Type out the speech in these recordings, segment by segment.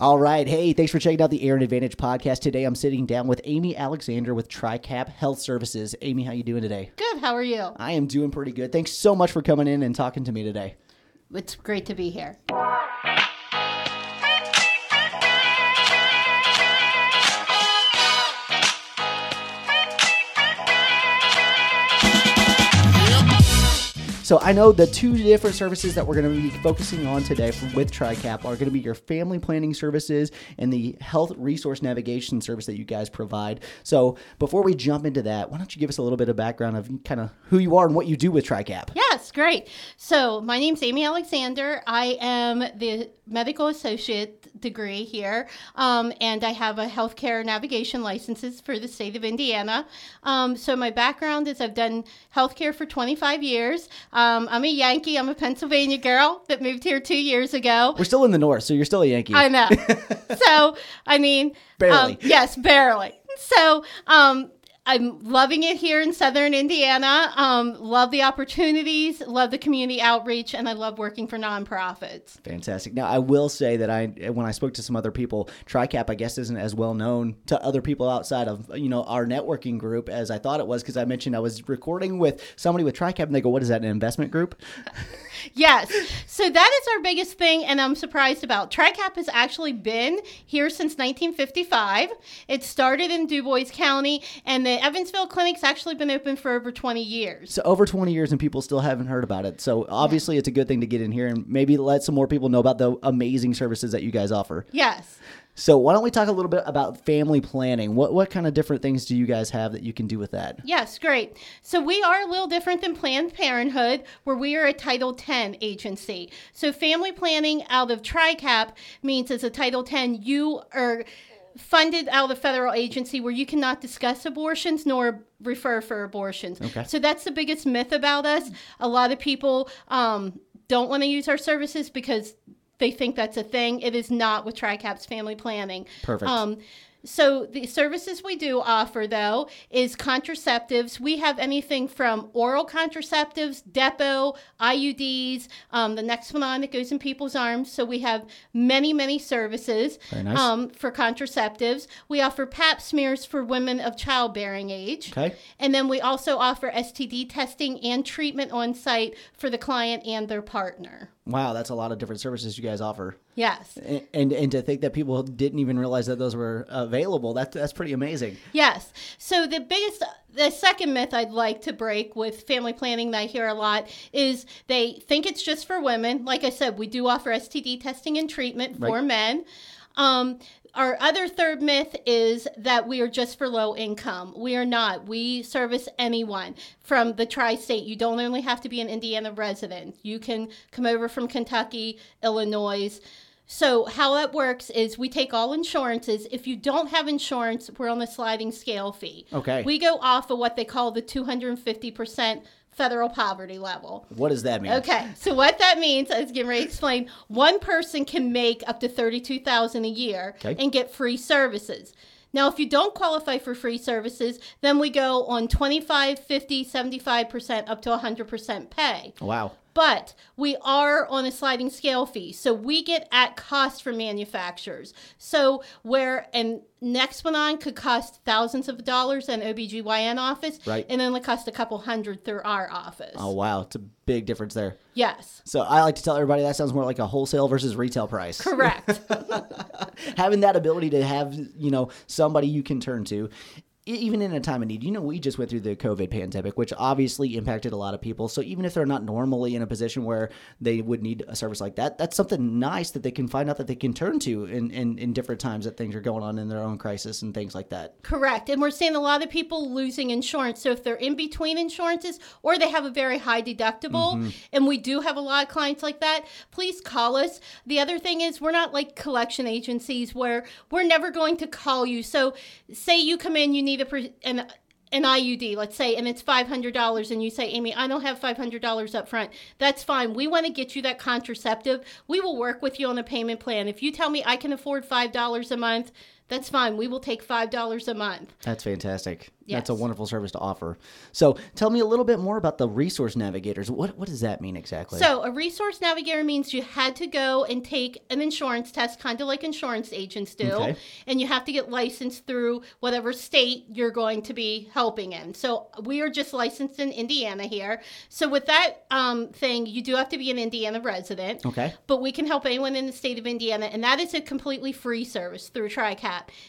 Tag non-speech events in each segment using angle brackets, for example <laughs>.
All right. Hey, thanks for checking out the Aaron Advantage podcast. Today I'm sitting down with Amy Alexander with TriCap Health Services. Amy, how you doing today? Good. How are you? I am doing pretty good. Thanks so much for coming in and talking to me today. It's great to be here. So I know the two different services that we're going to be focusing on today with TriCap are going to be your family planning services and the health resource navigation service that you guys provide. So before we jump into that, why don't you give us a little bit of background of kind of who you are and what you do with TriCap? Yes, great. So my name's Amy Alexander. I am the medical associate degree here, um, and I have a healthcare navigation licenses for the state of Indiana. Um, so my background is I've done healthcare for 25 years. Um, I'm a Yankee. I'm a Pennsylvania girl that moved here two years ago. We're still in the north, so you're still a Yankee. I know. <laughs> so I mean, Barely. um, yes, barely. So um, I'm loving it here in Southern Indiana. Um, love the opportunities, love the community outreach, and I love working for nonprofits. Fantastic. Now, I will say that I, when I spoke to some other people, TriCap, I guess, isn't as well known to other people outside of you know our networking group as I thought it was because I mentioned I was recording with somebody with TriCap, and they go, "What is that? An investment group?" <laughs> Yes. So that is our biggest thing, and I'm surprised about. TriCap has actually been here since 1955. It started in Dubois County, and the Evansville Clinic's actually been open for over 20 years. So over 20 years, and people still haven't heard about it. So obviously, it's a good thing to get in here and maybe let some more people know about the amazing services that you guys offer. Yes. So why don't we talk a little bit about family planning? What what kind of different things do you guys have that you can do with that? Yes, great. So we are a little different than Planned Parenthood, where we are a Title X agency. So family planning out of TRICAP means as a Title X, you are funded out of the federal agency where you cannot discuss abortions nor refer for abortions. Okay. So that's the biggest myth about us. A lot of people um, don't want to use our services because they think that's a thing. It is not with TRICAP's family planning. Perfect. Um, so the services we do offer though is contraceptives. We have anything from oral contraceptives, Depo, IUDs, um, the Nexplanon that goes in people's arms. So we have many, many services nice. um, for contraceptives. We offer Pap smears for women of childbearing age. Okay. And then we also offer STD testing and treatment on site for the client and their partner. Wow, that's a lot of different services you guys offer. Yes. And, and and to think that people didn't even realize that those were available, that that's pretty amazing. Yes. So the biggest, the second myth I'd like to break with family planning that I hear a lot is they think it's just for women. Like I said, we do offer STD testing and treatment for Right. men. Um, our other third myth is that we are just for low income. We are not. We service anyone from the tri state. You don't only have to be an Indiana resident, you can come over from Kentucky, Illinois. So, how that works is we take all insurances. If you don't have insurance, we're on the sliding scale fee. Okay. We go off of what they call the 250% federal poverty level. What does that mean? Okay, so what that means, I was getting ready to explain, one person can make up to thirty-two thousand a year Okay. and get free services. Now, if you don't qualify for free services, then we go on 25, 50, 75%, up to 100% pay. Wow. But we are on a sliding scale fee. So we get at cost from manufacturers. So where and Nexplanon could cost thousands of dollars in OBGYN office. Right. And then it cost a couple hundred through our office. Oh wow, it's a big difference there. Yes. So I like to tell everybody that sounds more like a wholesale versus retail price. Correct. <laughs> Having that ability to have, you know, somebody you can turn to even in a time of need. You know, we just went through the COVID pandemic, which obviously impacted a lot of people. So even if they're not normally in a position where they would need a service like that, that's something nice that they can find out that they can turn to in, in, in different times that things are going on in their own crisis and things like that. Correct. And we're seeing a lot of people losing insurance. So if they're in between insurances or they have a very high deductible, mm-hmm. and we do have a lot of clients like that, please call us. The other thing is, we're not like collection agencies where we're never going to call you. So say you come in, you need pre- an an IUD, let's say, and it's $500, and you say, Amy, I don't have $500 up front. That's fine. We want to get you that contraceptive. We will work with you on a payment plan. If you tell me I can afford $5 a month, that's fine. We will take $5 a month. That's fantastic. That's a wonderful service to offer. So, tell me a little bit more about the resource navigators. What what does that mean exactly? So, a resource navigator means you had to go and take an insurance test, kind of like insurance agents do, Okay. and you have to get licensed through whatever state you're going to be helping in. So, we are just licensed in Indiana here. So, with that um, thing, you do have to be an Indiana resident. okay. But we can help anyone in the state of Indiana, and that is a completely free service through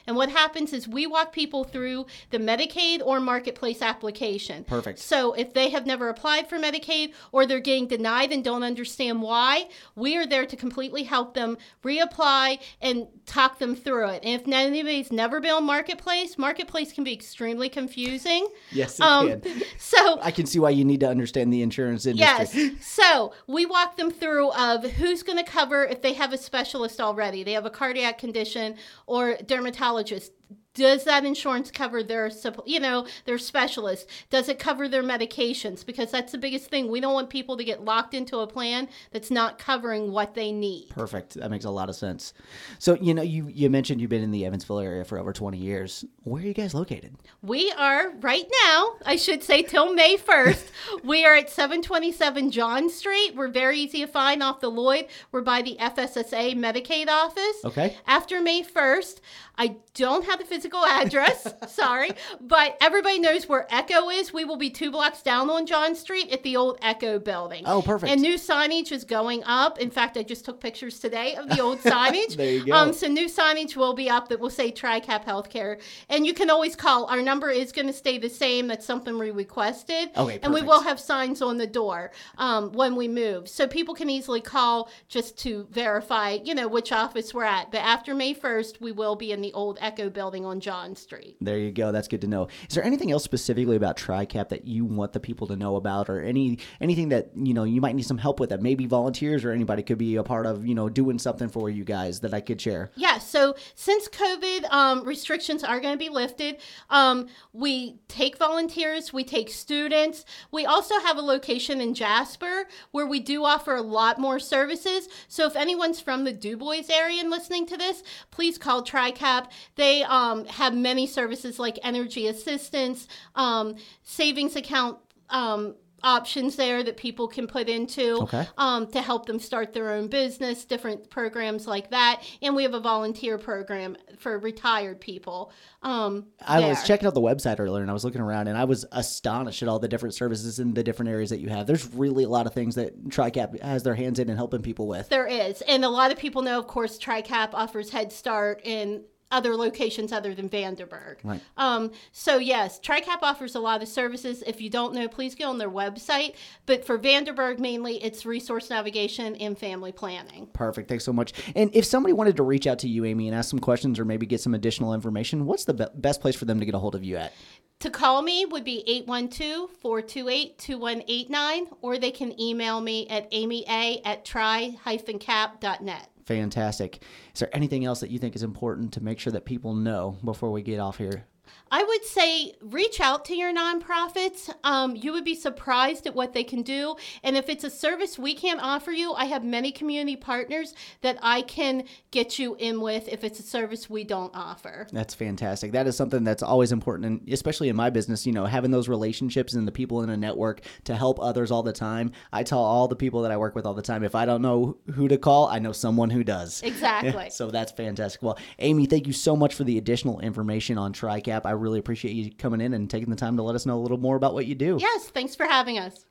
And what happens is we walk people through the Medicaid or Marketplace application. Perfect. So if they have never applied for Medicaid or they're getting denied and don't understand why, we are there to completely help them reapply and talk them through it. And if anybody's never been on Marketplace, Marketplace can be extremely confusing. Yes, it Um, can. <laughs> so I can see why you need to understand the insurance industry. Yes. So we walk them through of who's going to cover if they have a specialist already. They have a cardiac condition or dermatologist. Does that insurance cover their, you know, their specialist? Does it cover their medications? Because that's the biggest thing. We don't want people to get locked into a plan that's not covering what they need. Perfect. That makes a lot of sense. So, you know, you you mentioned you've been in the Evansville area for over 20 years. Where are you guys located? We are right now, I should say till May 1st, <laughs> we are at 727 John Street. We're very easy to find off the Lloyd. We're by the FSSA Medicaid office. Okay. After May 1st, I don't have the physical address, <laughs> sorry, but everybody knows where Echo is. We will be two blocks down on John Street at the old Echo building. Oh, perfect. And new signage is going up. In fact, I just took pictures today of the old <laughs> signage. There you go. Um, so new signage will be up that will say TriCap Healthcare, and you can always call. Our number is going to stay the same. That's something we requested. Okay, perfect. And we will have signs on the door um, when we move, so people can easily call just to verify, you know, which office we're at. But after May first, we will be in the old Echo building on John Street. There you go. That's good to know. Is there anything else specifically about TriCap that you want the people to know about, or any anything that you know you might need some help with that maybe volunteers or anybody could be a part of, you know, doing something for you guys that I could share? Yeah, so since COVID um, restrictions are going to be lifted, um, we take volunteers, we take students. We also have a location in Jasper where we do offer a lot more services. So if anyone's from the Dubois area and listening to this, please call TriCap. They um, have many services like energy assistance, um, savings account. Um, options there that people can put into Okay. um, to help them start their own business, different programs like that. And we have a volunteer program for retired people. Um, I was checking out the website earlier and I was looking around and I was astonished at all the different services in the different areas that you have. There's really a lot of things that TriCap has their hands in and helping people with. There is. And a lot of people know, of course, TriCap offers Head Start in other locations other than Vanderburgh. Right. Um, so, yes, TriCap offers a lot of services. If you don't know, please go on their website. But for Vanderburgh, mainly, it's resource navigation and family planning. Perfect. Thanks so much. And if somebody wanted to reach out to you, Amy, and ask some questions or maybe get some additional information, what's the be- best place for them to get a hold of you at? To call me would be 812-428-2189, or they can email me at amya at tri-cap.net. Fantastic. Is there anything else that you think is important to make sure that people know before we get off here? I would say reach out to your nonprofits. Um, you would be surprised at what they can do. And if it's a service we can't offer you, I have many community partners that I can get you in with if it's a service we don't offer. That's fantastic. That is something that's always important, and especially in my business, you know, having those relationships and the people in a network to help others all the time. I tell all the people that I work with all the time, if I don't know who to call, I know someone who does. <laughs> Exactly. So that's fantastic. Well, Amy, thank you so much for the additional information on TriCap. I really appreciate you coming in and taking the time to let us know a little more about what you do. yes, thanks for having us.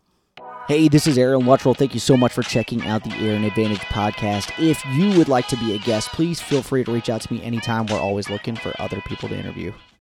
Hey, this is Aaron Luttrull. Thank you so much for checking out the Aaron Advantage podcast. If you would like to be a guest, please feel free to reach out to me anytime. We're always looking for other people to interview.